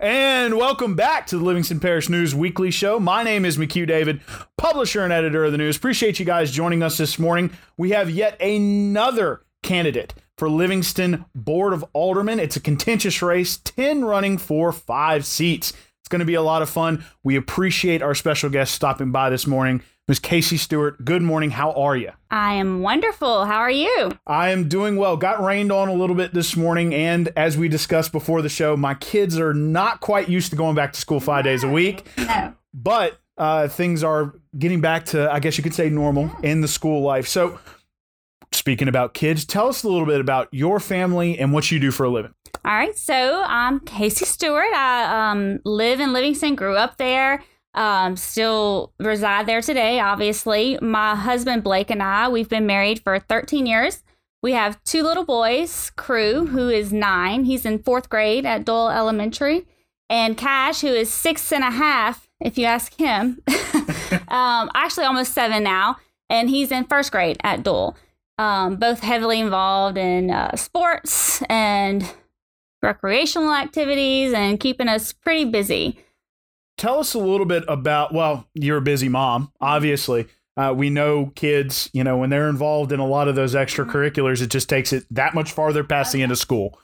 And welcome back to the Livingston Parish News Weekly Show. My name is McHugh David, publisher and editor of the news. Appreciate you guys joining us this morning. We have yet another candidate for Livingston Board of Aldermen. It's a contentious race, 10 running for five seats. It's going to be a lot of fun. We appreciate our special guest stopping by this morning. Ms. Kacie Stewart, good morning. How are you? I am wonderful. How are you? I am doing well. Got rained on a little bit this morning. And as we discussed before the show, my kids are not quite used to going back to school five days a week. No. But uh, things are getting back to, I guess you could say, normal in the school life. So, speaking about kids, tell us a little bit about your family and what you do for a living. All right. So I'm Kacie Stewart. I um, live in Livingston, grew up there. Um, still reside there today, obviously. My husband Blake and I, we've been married for 13 years. We have two little boys, Crew, who is nine. He's in fourth grade at Doyle Elementary. And Cash, who is six and a half, if you ask him. um, actually, almost seven now. And he's in first grade at Doyle. Um, both heavily involved in uh, sports and recreational activities and keeping us pretty busy. Tell us a little bit about, well, you're a busy mom, obviously. Uh, we know kids, you know, when they're involved in a lot of those extracurriculars, it just takes it that much farther past the end of school.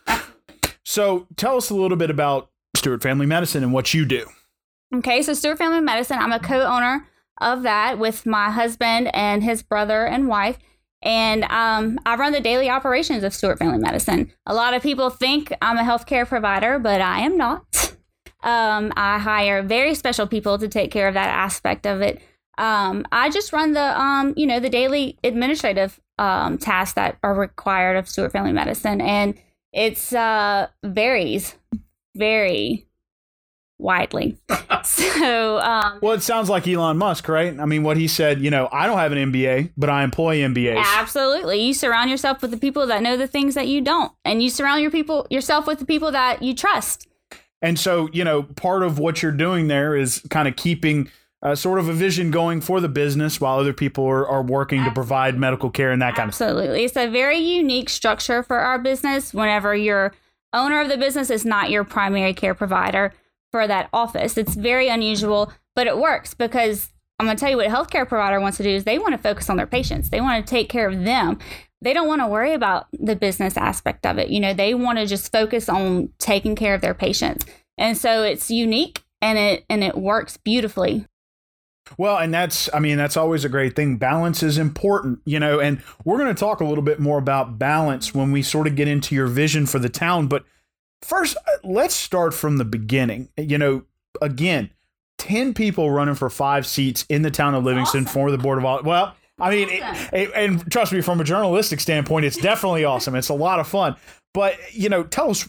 So tell us a little bit about Stewart Family Medicine and what you do. Okay, so Stewart Family Medicine, I'm a co owner of that with my husband and his brother and wife. And um, I run the daily operations of Stewart Family Medicine. A lot of people think I'm a healthcare provider, but I am not. Um, I hire very special people to take care of that aspect of it. Um, I just run the, um, you know, the daily administrative um, tasks that are required of Stewart Family Medicine, and it's uh, varies very widely. so, um, Well, it sounds like Elon Musk, right? I mean, what he said, you know, I don't have an MBA, but I employ MBAs. Absolutely. You surround yourself with the people that know the things that you don't, and you surround your people yourself with the people that you trust. And so, you know, part of what you're doing there is kind of keeping uh, sort of a vision going for the business while other people are, are working to provide medical care and that kind of stuff. Absolutely. It's a very unique structure for our business whenever your owner of the business is not your primary care provider for that office. It's very unusual, but it works because I'm going to tell you what a healthcare provider wants to do is they want to focus on their patients. They want to take care of them. They don't want to worry about the business aspect of it. You know, they want to just focus on taking care of their patients. And so it's unique and it and it works beautifully. Well, and that's, I mean, that's always a great thing. Balance is important, you know, and we're going to talk a little bit more about balance when we sort of get into your vision for the town. But first, uh, let's start from the beginning. You know, again, 10 people running for five seats in the town of Livingston for the Board of Well, I mean, it- it- and trust me, from a journalistic standpoint, it's definitely awesome. It's a lot of fun. But, you know, tell us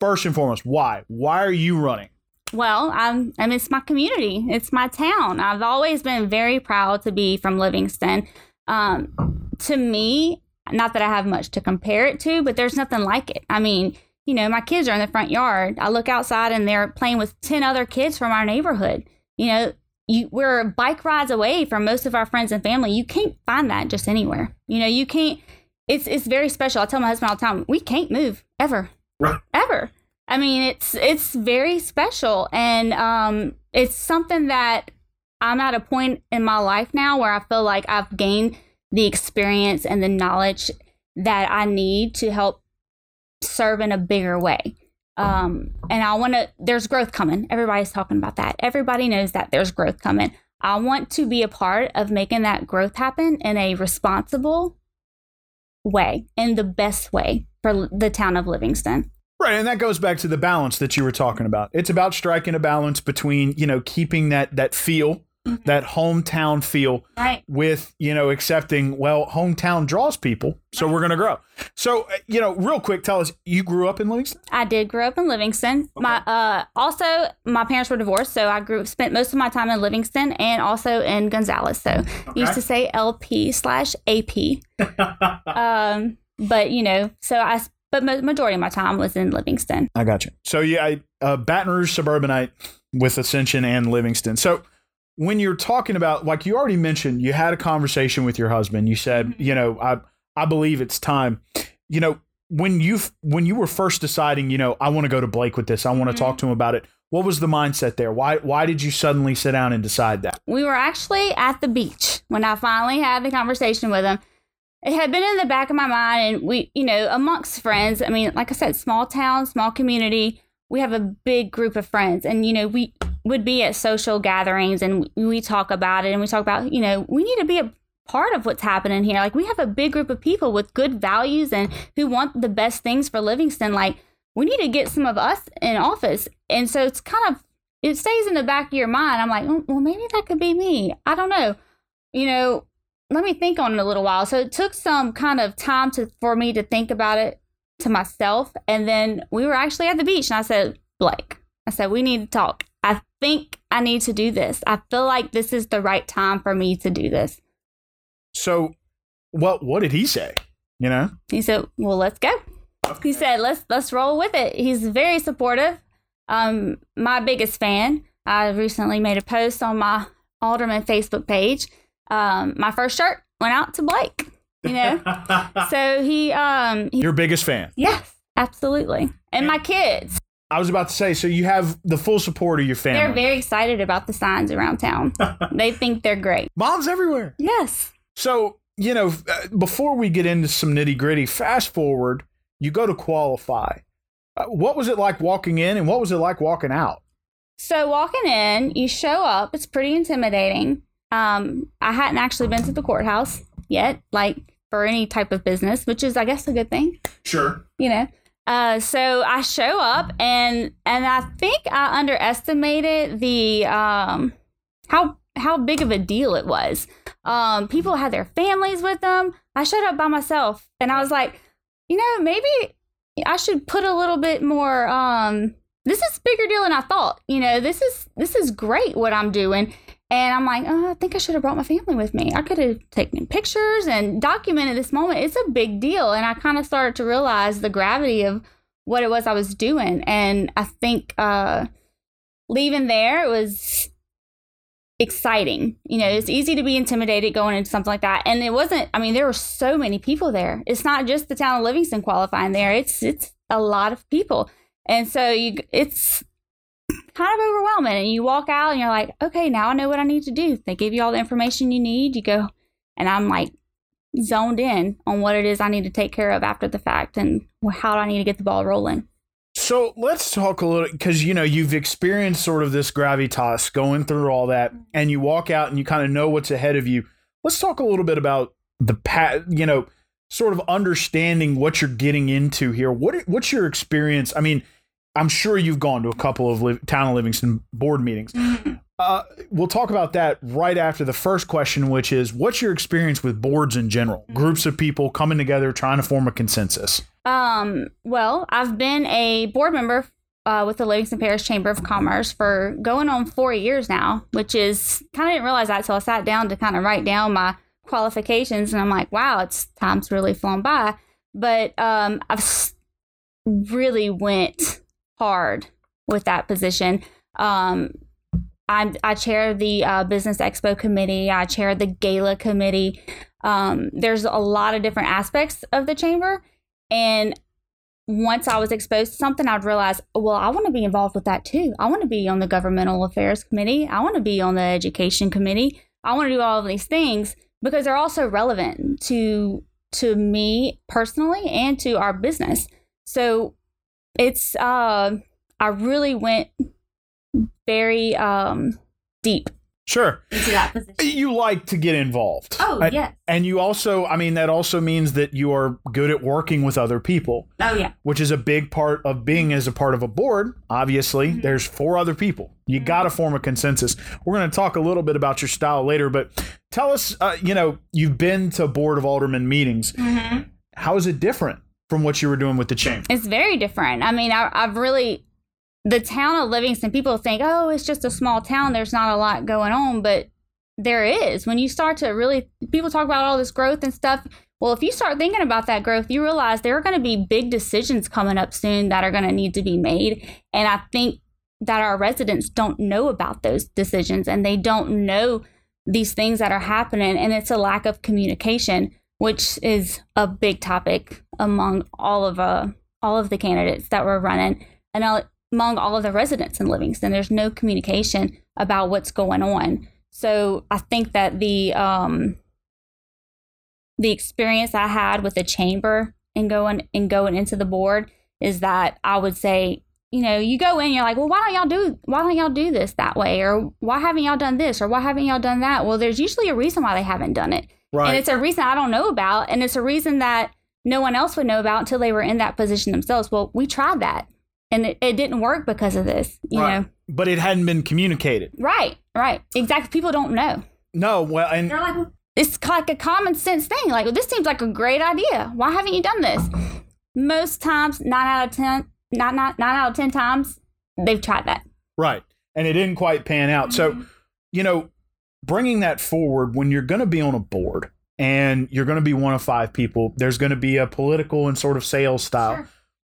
first and foremost why? Why are you running? Well, I'm, I mean, it's my community. It's my town. I've always been very proud to be from Livingston. Um, to me, not that I have much to compare it to, but there's nothing like it. I mean, you know, my kids are in the front yard. I look outside and they're playing with 10 other kids from our neighborhood. You know, you, we're bike rides away from most of our friends and family. You can't find that just anywhere. You know, you can't, it's, it's very special. I tell my husband all the time, we can't move ever, Right. ever. I mean, it's it's very special, and um, it's something that I'm at a point in my life now where I feel like I've gained the experience and the knowledge that I need to help serve in a bigger way. Um, and I want to. There's growth coming. Everybody's talking about that. Everybody knows that there's growth coming. I want to be a part of making that growth happen in a responsible way, in the best way for the town of Livingston. Right, and that goes back to the balance that you were talking about. It's about striking a balance between, you know, keeping that that feel, that hometown feel Right. with, you know, accepting, well, hometown draws people, so we're going to grow. So, uh, you know, real quick, tell us you grew up in Livingston? I did grow up in Livingston. My uh also my parents were divorced, so I grew spent most of my time in Livingston and also in Gonzales. So used to say LP slash AP. um, but you know, so I, but majority of my time was in Livingston. I got you. So, yeah, I, uh, Baton Rouge suburbanite with Ascension and Livingston. So, when you're talking about, like you already mentioned, you had a conversation with your husband. You said, mm-hmm. you know, I I believe it's time. You know, when you when you were first deciding, you know, I want to go to Blake with this, I want to talk mm-hmm. to him about it. What was the mindset there? Why why did you suddenly sit down and decide that? We were actually at the beach when I finally had the conversation with him. It had been in the back of my mind, and we, you know, amongst friends. I mean, like I said, small town, small community. We have a big group of friends, and you know, we would be at social gatherings, and we talk about it, and we talk about, you know, we need to be a part of what's happening here. Like we have a big group of people with good values and who want the best things for Livingston. Like we need to get some of us in office. And so it's kind of it stays in the back of your mind. I'm like, "Mm, well, maybe that could be me. I don't know. You know, let me think on it a little while. So it took some kind of time to for me to think about it to myself. And then we were actually at the beach and I said, Blake, I said, we need to talk. I think I need to do this. I feel like this is the right time for me to do this. So, what what did he say? You know, He said, "Well, let's go." He said, "Let's let's roll with it." He's very supportive. Um, my biggest fan. I recently made a post on my Alderman Facebook page. Um, my first shirt went out to Blake. You know, so he um he, your biggest fan. yes, absolutely, and my kids. I was about to say, so you have the full support of your family. They're very excited about the signs around town. they think they're great. Moms everywhere. Yes. So, you know, uh, before we get into some nitty gritty, fast forward, you go to qualify. Uh, what was it like walking in and what was it like walking out? So walking in, you show up. It's pretty intimidating. Um, I hadn't actually been to the courthouse yet, like for any type of business, which is, I guess, a good thing. Sure. You know. Uh, so I show up and and I think I underestimated the um how how big of a deal it was. Um, people had their families with them. I showed up by myself, and I was like, you know, maybe I should put a little bit more. Um, this is bigger deal than I thought. You know, this is this is great what I'm doing. And I'm like, oh, I think I should have brought my family with me. I could have taken pictures and documented this moment. It's a big deal. And I kind of started to realize the gravity of what it was I was doing. And I think uh, leaving there, it was exciting. You know, it's easy to be intimidated going into something like that. And it wasn't, I mean, there were so many people there. It's not just the town of Livingston qualifying there. It's it's a lot of people. And so you it's kind of overwhelming and you walk out and you're like, "Okay, now I know what I need to do." They give you all the information you need. You go and I'm like zoned in on what it is I need to take care of after the fact and how do I need to get the ball rolling. So let's talk a little because you know you've experienced sort of this gravitas going through all that, and you walk out and you kind of know what's ahead of you. Let's talk a little bit about the pat, you know, sort of understanding what you're getting into here. What what's your experience? I mean, I'm sure you've gone to a couple of Liv- town of Livingston board meetings. Uh, we'll talk about that right after the first question, which is what's your experience with boards in general? Groups of people coming together trying to form a consensus. Um, well, I've been a board member uh, with the Livingston Parish Chamber of Commerce for going on four years now, which is kind of didn't realize that. So I sat down to kind of write down my qualifications, and I'm like, wow, it's time's really flown by. But um, I've s- really went hard with that position. Um, I'm, I chair the uh, Business Expo committee. I chair the Gala committee. Um, there's a lot of different aspects of the chamber, and once I was exposed to something, I'd realize, well, I want to be involved with that too. I want to be on the governmental affairs committee. I want to be on the education committee. I want to do all of these things because they're also relevant to to me personally and to our business. So it's uh, I really went very um, deep Sure. into that position. You like to get involved. Oh And- yes. And you also, I mean, that also means that you are good at working with other people, Oh yeah. which is a big part of being as a part of a board. Obviously, Mm-hmm. there's four other people. You got to form a consensus. We're going to talk a little bit about your style later, but tell us, uh, you know, you've been to Board of Alderman meetings. Mm-hmm. How is it different from what you were doing with the chamber? It's very different. I mean, I, I've really the town of Livingston. People think, oh, it's just a small town. There's not a lot going on, but there is. When you start to really, people talk about all this growth and stuff. Well, if you start thinking about that growth, you realize there are going to be big decisions coming up soon that are going to need to be made. And I think that our residents don't know about those decisions and they don't know these things that are happening. And it's a lack of communication, which is a big topic among all of uh, all of the candidates that were running. And among all of the residents in Livingston. There's no communication about what's going on. So I think that the um, the experience I had with the chamber and going and going into the board is that I would say, you know, you go in, you're like, well, why don't y'all do why don't y'all do this that way, or why haven't y'all done this, or why haven't y'all done that? Well, there's usually a reason why they haven't done it, Right. and it's a reason I don't know about, and it's a reason that no one else would know about until they were in that position themselves. Well, we tried that, and it, it didn't work because of this, you right. know. But it hadn't been communicated. Right, right, exactly. People don't know. No, well, and They're like, it's like a common sense thing. Like, well, this seems like a great idea. Why haven't you done this? Most times, nine out of ten, not not nine out of ten times, they've tried that. right, and it didn't quite pan out. So, Mm-hmm. you know, bringing that forward when you're going to be on a board and you're going to be one of five people, there's going to be a political and sort of sales style. Sure.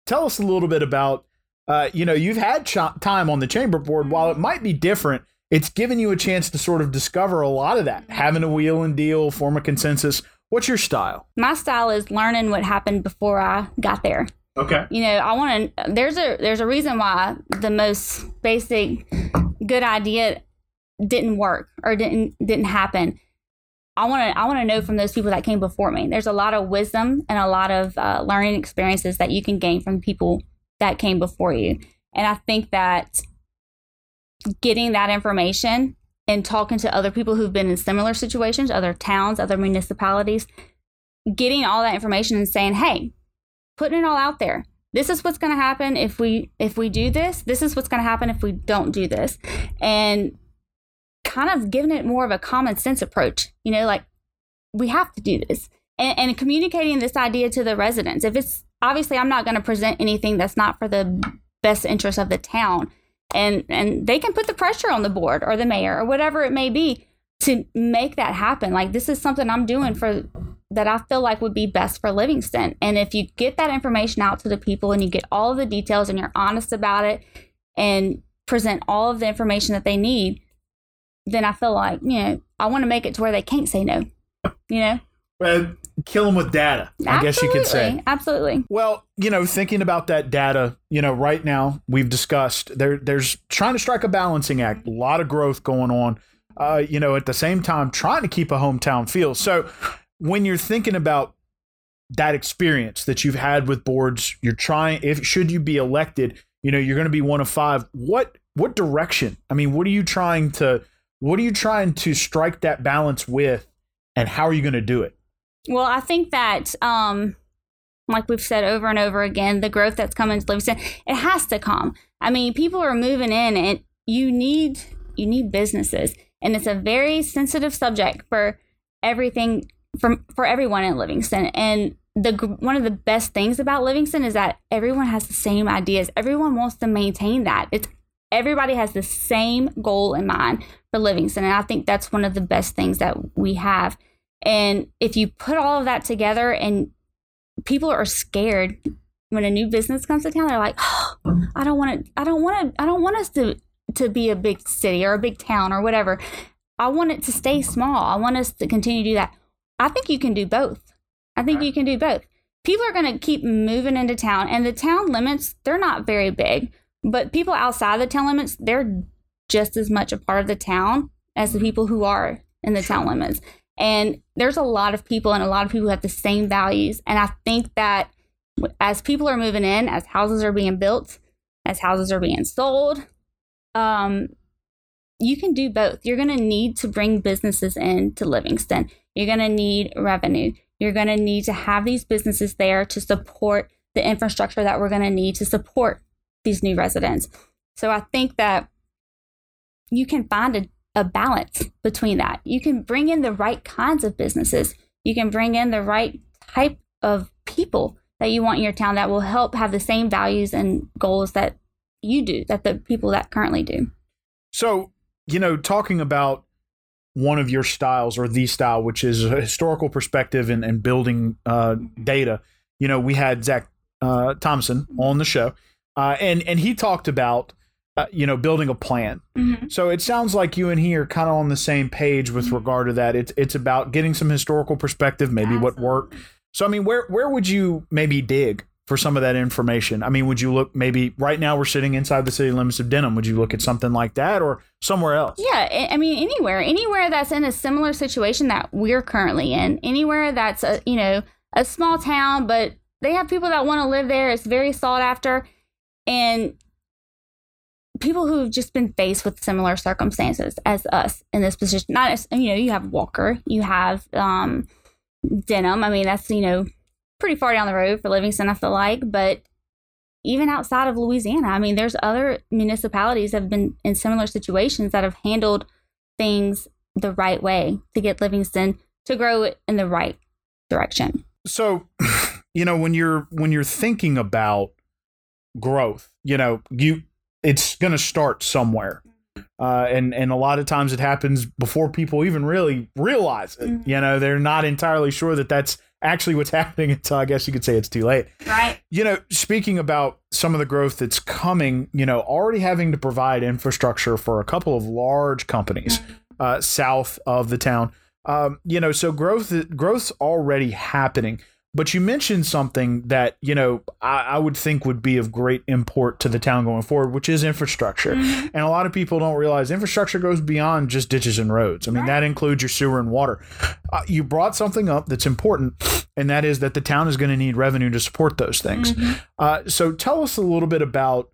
Tell us a little bit about, uh, you know, you've had ch- time on the chamber board. While Mm-hmm. it might be different, it's given you a chance to sort of discover a lot of that, Mm-hmm. having a wheel and deal, form a consensus. What's your style? My style is learning what happened before I got there. Okay. You know, I want to. There's a there's a reason why the most basic good idea didn't work or didn't didn't happen. I want to I want to know from those people that came before me. There's a lot of wisdom and a lot of uh, learning experiences that you can gain from people that came before you. And I think that getting that information and talking to other people who've been in similar situations, other towns, other municipalities, getting all that information and saying, "Hey, putting it all out there. This is what's going to happen if we if we do this. This is what's going to happen if we don't do this." And kind of giving it more of a common sense approach. You know, like we have to do this. And, and communicating this idea to the residents. If it's obviously I'm not going to present anything that's not for the best interest of the town. And and they can put the pressure on the board or the mayor or whatever it may be to make that happen. Like this is something I'm doing for that I feel like would be best for Livingston. And if you get that information out to the people and you get all the details and you're honest about it and present all of the information that they need, then I feel like, you know, I want to make it to where they can't say no. You know? Well, kill them with data, I guess you could say. Absolutely. Well, you know, thinking about that data, you know, right now we've discussed there. There's trying to strike a balancing act. A lot of growth going on. Uh, you know, at the same time, trying to keep a hometown feel. So, when you're thinking about that experience that you've had with boards, you're trying. If should you be elected, you know, you're going to be one of five. What what direction? I mean, what are you trying to? What are you trying to strike that balance with, and how are you going to do it? Well, I think that, um, like we've said over and over again, the growth that's coming to Livingston, it has to come. I mean, people are moving in, and you need you need businesses, and it's a very sensitive subject for everything from for everyone in Livingston. And the one of the best things about Livingston is that everyone has the same ideas. Everyone wants to maintain that. It's everybody has the same goal in mind for Livingston, and I think that's one of the best things that we have. And if you put all of that together and people are scared when a new business comes to town, they're like, oh, I don't want to, I don't want to, I don't want us to, to be a big city or a big town or whatever. I want it to stay small. I want us to continue to do that. I think you can do both. I think you can do both. People are going to keep moving into town and the town limits, they're not very big, but people outside the town limits, they're just as much a part of the town as the people who are in the town limits. And there's a lot of people, and a lot of people have the same values. And I think that as people are moving in, as houses are being built, as houses are being sold, um, you can do both. You're going to need to bring businesses in to Livingston. You're going to need revenue. You're going to need to have these businesses there to support the infrastructure that we're going to need to support these new residents. So I think that you can find a a balance between that. You can bring in the right kinds of businesses. You can bring in the right type of people that you want in your town that will help have the same values and goals that you do, that the people that currently do. So, you know, talking about one of your styles or the style, which is a historical perspective and, and building uh, data, you know, we had Zach uh, Thompson on the show, uh, and and he talked about uh, you know building a plan. Mm-hmm. So it sounds like you and he are kind of on the same page with regard to that. It's it's about getting some historical perspective, maybe what worked. So I mean, where where would you maybe dig for some of that information? I mean, would you look maybe right now we're sitting inside the city limits of Denham? Would you look at something like that or somewhere else? Yeah, I- I mean anywhere, anywhere that's in a similar situation that we're currently in, anywhere that's a you know a small town, but they have people that want to live there. It's very sought after, and people who've just been faced with similar circumstances as us in this position. Not as you know, you have Walker, you have um, Denham. I mean, that's you know pretty far down the road for Livingston, I feel like, but even outside of Louisiana, I mean, there's other municipalities have been in similar situations that have handled things the right way to get Livingston to grow in the right direction. So, you know, when you're when you're thinking about growth, you know, you it's going to start somewhere. Uh, and and a lot of times it happens before people even really realize it. Mhm. You know, they're not entirely sure that that's actually what's happening until I guess you could say it's too late. Right. You know, speaking about some of the growth that's coming, you know, already having to provide infrastructure for a couple of large companies uh, south of the town. Um, you know, so growth growth's already happening. But you mentioned something that you know I, I would think would be of great import to the town going forward, which is infrastructure. Mhm. And a lot of people don't realize infrastructure goes beyond just ditches and roads. I mean, Right. that includes your sewer and water. Uh, you brought something up that's important, and that is that the town is going to need revenue to support those things. Mhm. Uh, so tell us a little bit about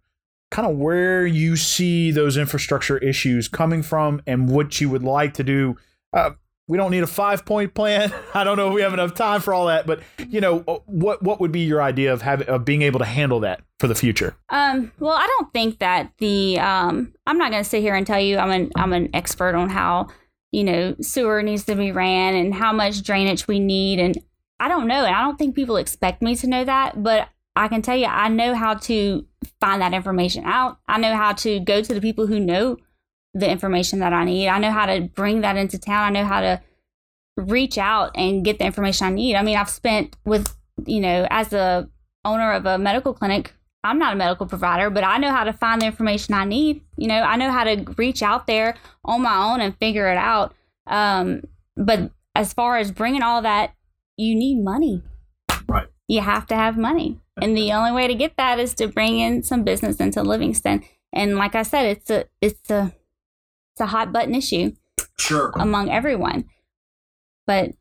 kind of where you see those infrastructure issues coming from and what you would like to do. Uh, we don't need a five point plan. I don't know if we have enough time for all that, but you know uh, what what would be your idea of having of being able to handle that for the future? Um, well, I don't think that the um, I'm not going to sit here and tell you I'm an I'm an expert on how you know sewer needs to be ran and how much drainage we need, and I don't know, and I don't think people expect me to know that, but I can tell you I know how to find that information out. I know how to go to the people who know the information that I need. I know how to bring that into town. I know how to reach out and get the information I need. I mean, I've spent with you know as a owner of a medical clinic I'm not a medical provider, but I know how to find the information I need. You know, I know how to reach out there on my own and figure it out. Um, but as far as bringing all that, you need money. Right. You have to have money. And the only way to get that is to bring in some business into Livingston. And like I said, it's a it's a it's a hot button issue Sure. among everyone. But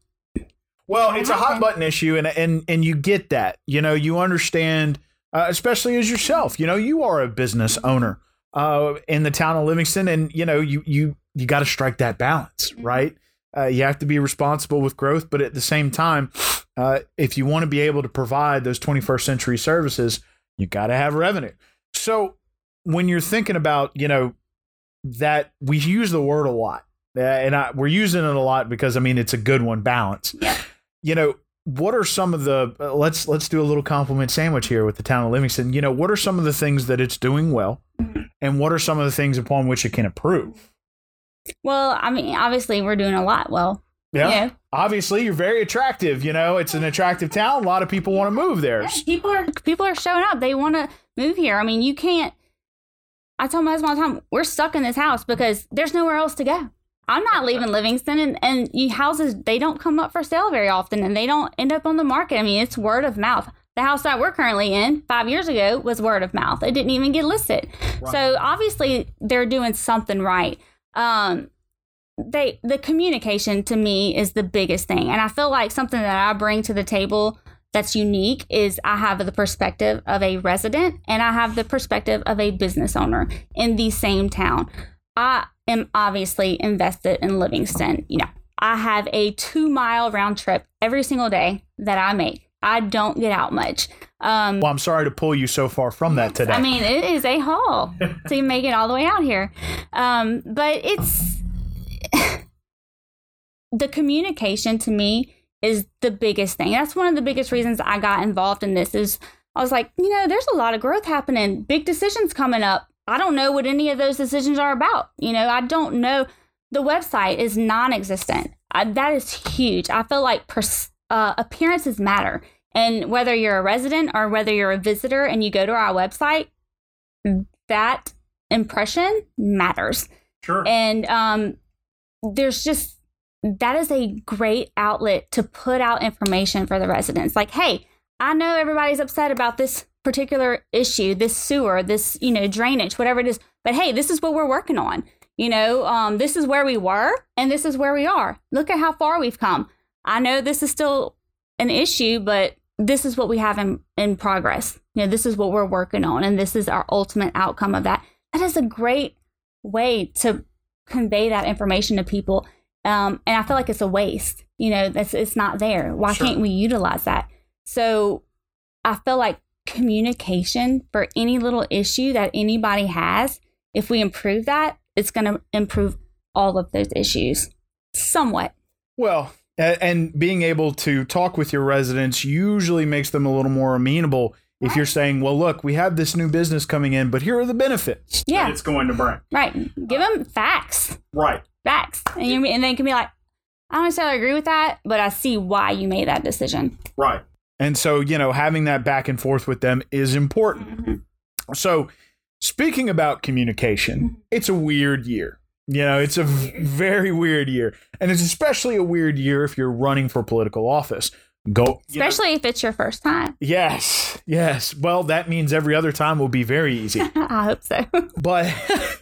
Well, it's a hot button issue, and and and you get that. You know, you understand, uh, especially as yourself. You know, you are a business owner uh, in the town of Livingston, and you know, you you you got to strike that balance, Mhm. right? Uh, you have to be responsible with growth, but at the same time, uh, if you want to be able to provide those 21st century services, you got to have revenue. So when you're thinking about, you know, that we use the word a lot, uh, and I, we're using it a lot because I mean it's a good one, balance yeah. you know what are some of the uh, let's let's do a little compliment sandwich here with the town of livingston you know what are some of the things that it's doing well Mhm. and what are some of the things upon which it can improve Well, I mean, obviously we're doing a lot well. yeah know, obviously you're very attractive you know it's an attractive town a lot of people want to move there people are people are showing up. They want to move here. I mean, you can't. I tell my husband all the time, we're stuck in this house because there's nowhere else to go. I'm not leaving Livingston, and and houses they don't come up for sale very often, and they don't end up on the market. I mean, it's word of mouth. The house that we're currently in five years ago was word of mouth. It didn't even get listed. So obviously they're doing something right. Um, they the communication to me is the biggest thing, and I feel like something that I bring to the table that's unique is I have the perspective of a resident and I have the perspective of a business owner in the same town. I am obviously invested in Livingston. You know, I have a two mile round trip every single day that I make. I don't get out much. Um, well i'm sorry to pull you so far from that today I mean, it is a haul to make it all the way out here. Um, but it's the communication to me is the biggest thing. That's one of the biggest reasons I got involved in this is I was like, you know, there's a lot of growth happening, big decisions coming up. I don't know what any of those decisions are about. You know, I don't know. The website is non-existent. I, that is huge. I feel like pers- uh, appearances matter. And whether you're a resident or whether you're a visitor and you go to our website, that impression matters. sure And um, there's just that is a great outlet to put out information for the residents. Like, hey, I know everybody's upset about this particular issue, this sewer, this, you know, drainage, whatever it is. But hey, this is what we're working on. You know, um, this is where we were and this is where we are. Look at how far we've come. I know this is still an issue, but this is what we have in, in progress. You know, this is what we're working on, and this is our ultimate outcome of that. That is a great way to convey that information to people. Um, and I feel like it's a waste. You know, that's it's not there. Why Sure. can't we utilize that? So I feel like communication for any little issue that anybody has, if we improve that, it's going to improve all of those issues somewhat. Well, and being able to talk with your residents usually makes them a little more amenable. If you're saying, "Well, look, we have this new business coming in, but here are the benefits Yeah. that it's going to bring." Right. Give them facts. Right. Facts. And, you, and they can be like, I don't necessarily agree with that, but I see why you made that decision. Right. And so, you know, having that back and forth with them is important. Mhm. So, speaking about communication, it's a weird year. You know, it's a very weird year. And it's especially a weird year if you're running for political office. Go. you know- Especially if it's your first time. yes. Yes. Well, that means every other time will be very easy. I hope so. but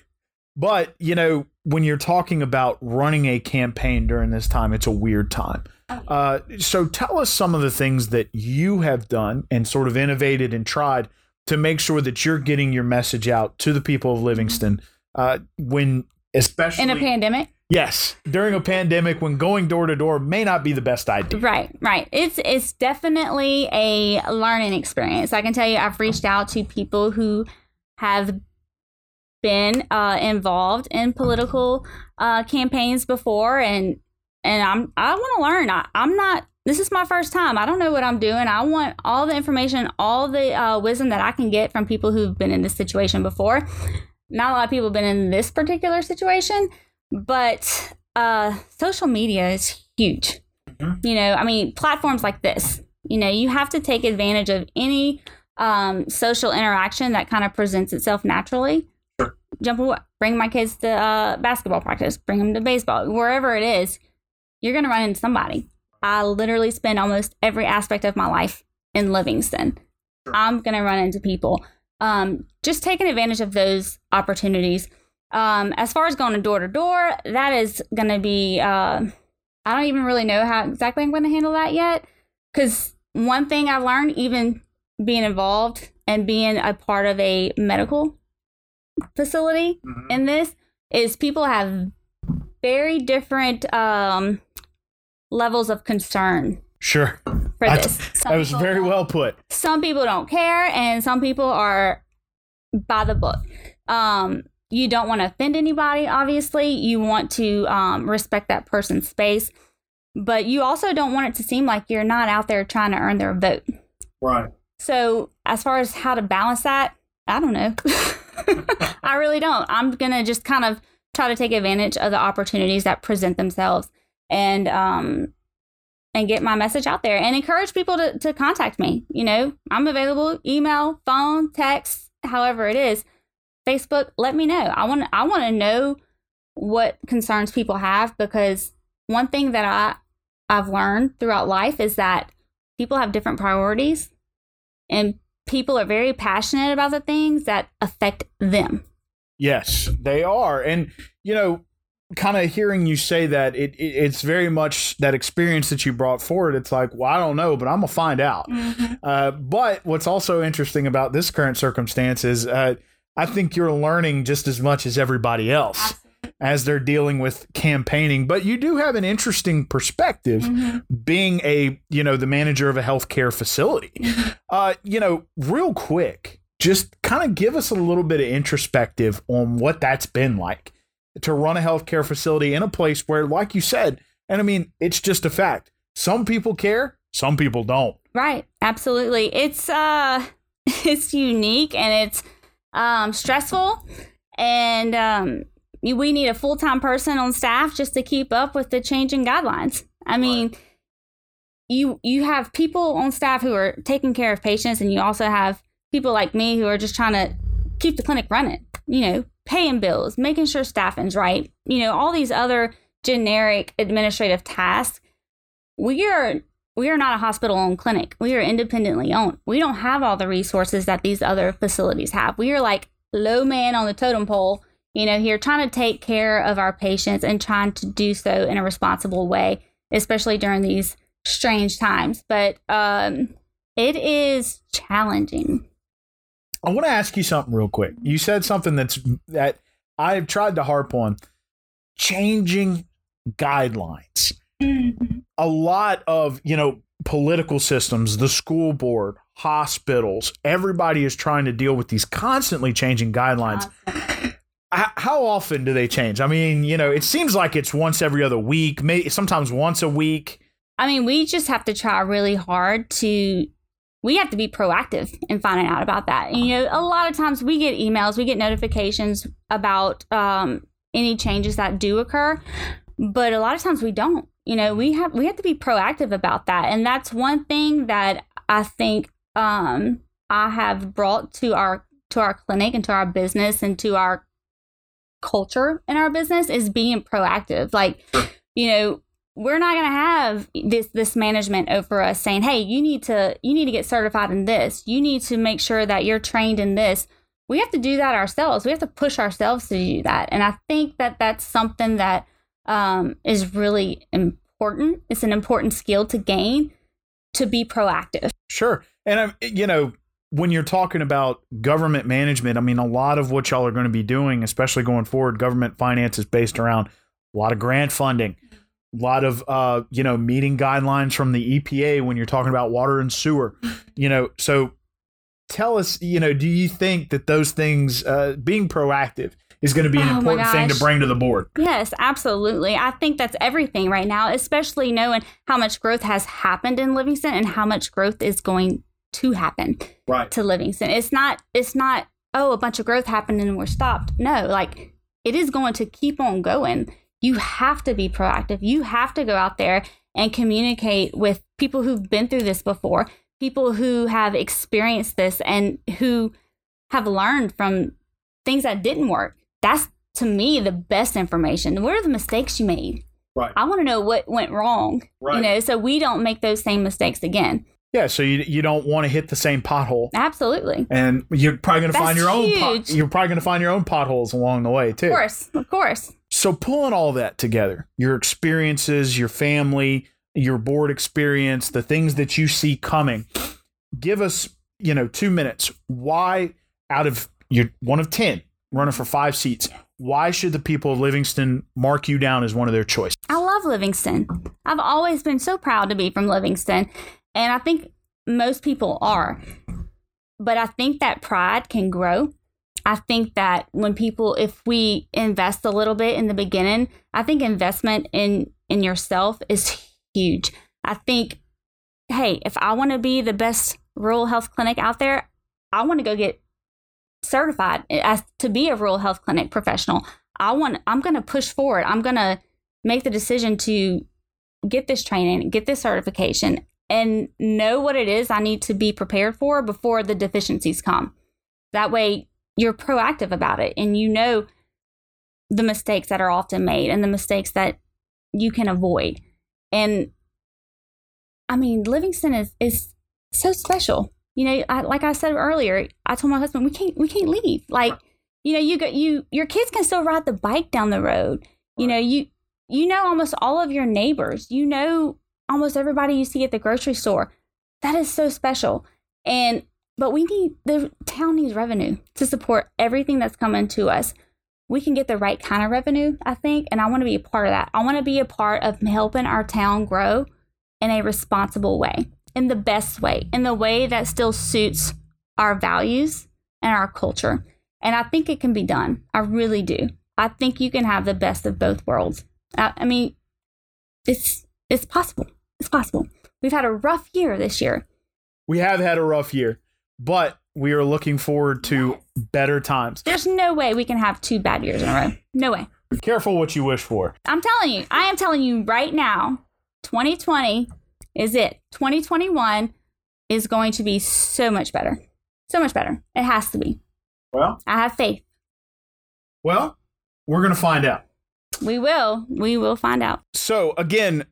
but you know when you're talking about running a campaign during this time it's a weird time uh, so tell us some of the things that you have done and sort of innovated and tried to make sure that you're getting your message out to the people of livingston uh, when especially In a pandemic. yes during a pandemic when going door to door may not be the best idea Right, right. It's it's definitely a learning experience. I can tell you I've reached out to people who have been uh, involved in political uh, campaigns before and and I'm I want to learn. I, I'm not this is my first time. I don't know what I'm doing. I want all the information, all the uh, wisdom that I can get from people who've been in this situation before. Not a lot of people have been in this particular situation, but uh, social media is huge. You know, I mean, platforms like this, you know, you have to take advantage of any um, social interaction that kind of presents itself naturally. Jump, awa- bring my kids to uh, basketball practice, bring them to baseball, wherever it is, you're going to run into somebody. I literally spend almost every aspect of my life in Livingston. I'm going to run into people. Um, just taking advantage of those opportunities. Um, as far as going door to door, that is going to be. Uh, I don't even really know how exactly I'm going to handle that yet. Because one thing I've learned, even being involved and being a part of a medical facility Mhm. in this, is people have very different um, levels of concern sure. for I- this. Some that was very well put. Some people don't care and some people are by the book. Um you don't want to offend anybody obviously. You want to um, respect that person's space but you also don't want it to seem like you're not out there trying to earn their vote. Right. So as far as how to balance that i don't know i really don't. I'm gonna just kind of try to take advantage of the opportunities that present themselves and um and get my message out there and encourage people to, to contact me. You know i'm available email phone text however it is. Facebook let me know. I want i want to know what concerns people have because one thing that i i've learned throughout life is that people have different priorities and people are very passionate about the things that affect them Yes, they are. And, you know, kind of hearing you say that, it, it it's very much that experience that you brought forward. It's like, well, I don't know, but I'm going to find out. Uh, but what's also interesting about this current circumstance is uh, I think you're learning just as much as everybody else as they're dealing with campaigning. But you do have an interesting perspective being a, you know, the manager of a healthcare facility. Uh, you know, real quick, just kind of give us a little bit of introspective on what that's been like to run a healthcare facility in a place where, like you said, and I mean, it's just a fact. Some people care, some people don't. Right. Absolutely. It's uh it's unique and it's um stressful and um we need a full-time person on staff just to keep up with the changing guidelines. I mean, you you have people on staff who are taking care of patients and you also have people like me who are just trying to keep the clinic running, you know, paying bills, making sure staffing's right, you know, all these other generic administrative tasks. We are we are not a hospital owned clinic. We are independently owned. We don't have all the resources that these other facilities have. We are like low man on the totem pole, you know, here trying to take care of our patients and trying to do so in a responsible way, especially during these strange times. But um, it is challenging. I want to ask you something real quick. You said something that's that I've tried to harp on changing guidelines. Mm-hmm. A lot of, you know, political systems, the school board, hospitals, everybody is trying to deal with these constantly changing guidelines. How often do they change? I mean, you know, it seems like it's once every other week, maybe sometimes once a week. I mean, we just have to try really hard to we have to be proactive in finding out about that. And, you know, a lot of times we get emails, we get notifications about um, any changes that do occur, but a lot of times we don't. You know, we have we have to be proactive about that, and that's one thing that I think um, I have brought to our to our clinic and to our business and to our culture in our business is being proactive. Like, you know, we're not going to have this this management over us saying, "Hey, you need to you need to get certified in this. You need to make sure that you're trained in this." We have to do that ourselves. We have to push ourselves to do that, and I think that that's something that um, is really important. It's an important skill to gain to be proactive. Sure, and I'm you know when you're talking about government management, I mean a lot of what y'all are going to be doing, especially going forward, government finance is based around a lot of grant funding a lot of uh, you know meeting guidelines from the EPA when you're talking about water and sewer. You know, so tell us, you know, do you think that those things uh, being proactive is going to be an oh important thing to bring to the board? Yes, absolutely. I think that's everything right now, especially knowing how much growth has happened in Livingston and how much growth is going to happen right. to Livingston. It's not it's not oh a bunch of growth happened and we're stopped. No, like it is going to keep on going you have to be proactive. You have to go out there and communicate with people who've been through this before, people who have experienced this and who have learned from things that didn't work. That's to me the best information. What are the mistakes you made? Right. I want to know what went wrong. Right. You know, so we don't make those same mistakes again. Yeah, so you you don't want to hit the same pothole. Absolutely. And you're probably going to find your huge. own pot, you're probably going to find your own potholes along the way too. Of course. Of course. So pulling all that together, your experiences, your family, your board experience, the things that you see coming, give us, you know, 2 minutes. Why out of you're one of 10 running for 5 seats, why should the people of Livingston mark you down as one of their choice? I love Livingston. I've always been so proud to be from Livingston, and I think most people are. But I think that pride can grow I think that when people, if we invest a little bit in the beginning, I think investment in in yourself is huge. I think, hey, if I want to be the best rural health clinic out there, I want to go get certified as to be a rural health clinic professional. I want. I'm going to push forward. I'm going to make the decision to get this training, get this certification, and know what it is I need to be prepared for before the deficiencies come. That way, you're proactive about it and you know the mistakes that are often made and the mistakes that you can avoid. And I mean, Livingston is is so special. You know, I, like I said earlier, I told my husband we can't we can't leave. Like, you know, you go you your kids can still ride the bike down the road. You know, you you know almost all of your neighbors. You know almost everybody you see at the grocery store. That is so special. And but we need the town needs revenue to support everything that's coming to us. We can get the right kind of revenue, I think, and I want to be a part of that. I want to be a part of helping our town grow in a responsible way, in the best way, in the way that still suits our values and our culture. And I think it can be done. I really do. I think you can have the best of both worlds. I, I mean, it's it's possible. It's possible. We've had a rough year this year. We have had a rough year but we are looking forward to yes. better times. There's no way we can have two bad years in a row. No way. Be careful what you wish for. I'm telling you, I am telling you right now, 2020 is it. 2021 is going to be so much better. So much better. It has to be. Well, I have faith. Well, we're going to find out. We will. We will find out. So, again,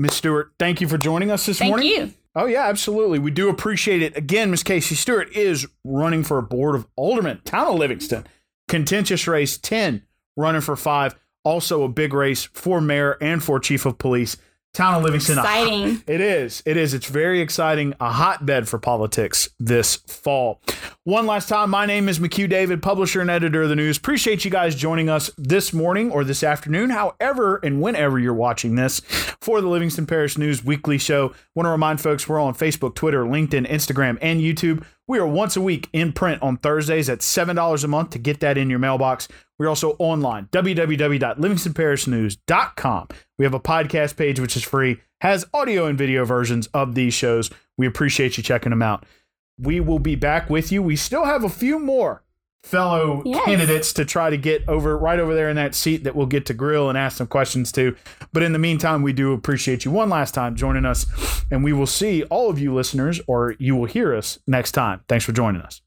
Miss Stewart, thank you for joining us this Thank morning. you. Oh yeah, absolutely. We do appreciate it. Again, Miss Kacie Stewart is running for a board of aldermen, town of Livingston. Contentious race 10, running for five. Also a big race for mayor and for chief of police. Town of Livingston. Exciting. it is. It is. It's very exciting. A hotbed for politics this fall. One last time, my name is McHugh David, publisher and editor of the news. Appreciate you guys joining us this morning or this afternoon, however and whenever you're watching this for the Livingston Parish News Weekly Show. Want to remind folks we're on Facebook, Twitter, LinkedIn, Instagram, and YouTube. We are once a week in print on Thursdays at $7 a month to get that in your mailbox. We're also online, www.livingstonparishnews.com. We have a podcast page which is free, has audio and video versions of these shows. We appreciate you checking them out. We will be back with you. We still have a few more fellow Yes. candidates to try to get over right over there in that seat that we'll get to grill and ask some questions to. But in the meantime, we do appreciate you one last time joining us, and we will see all of you listeners, or you will hear us next time. Thanks for joining us.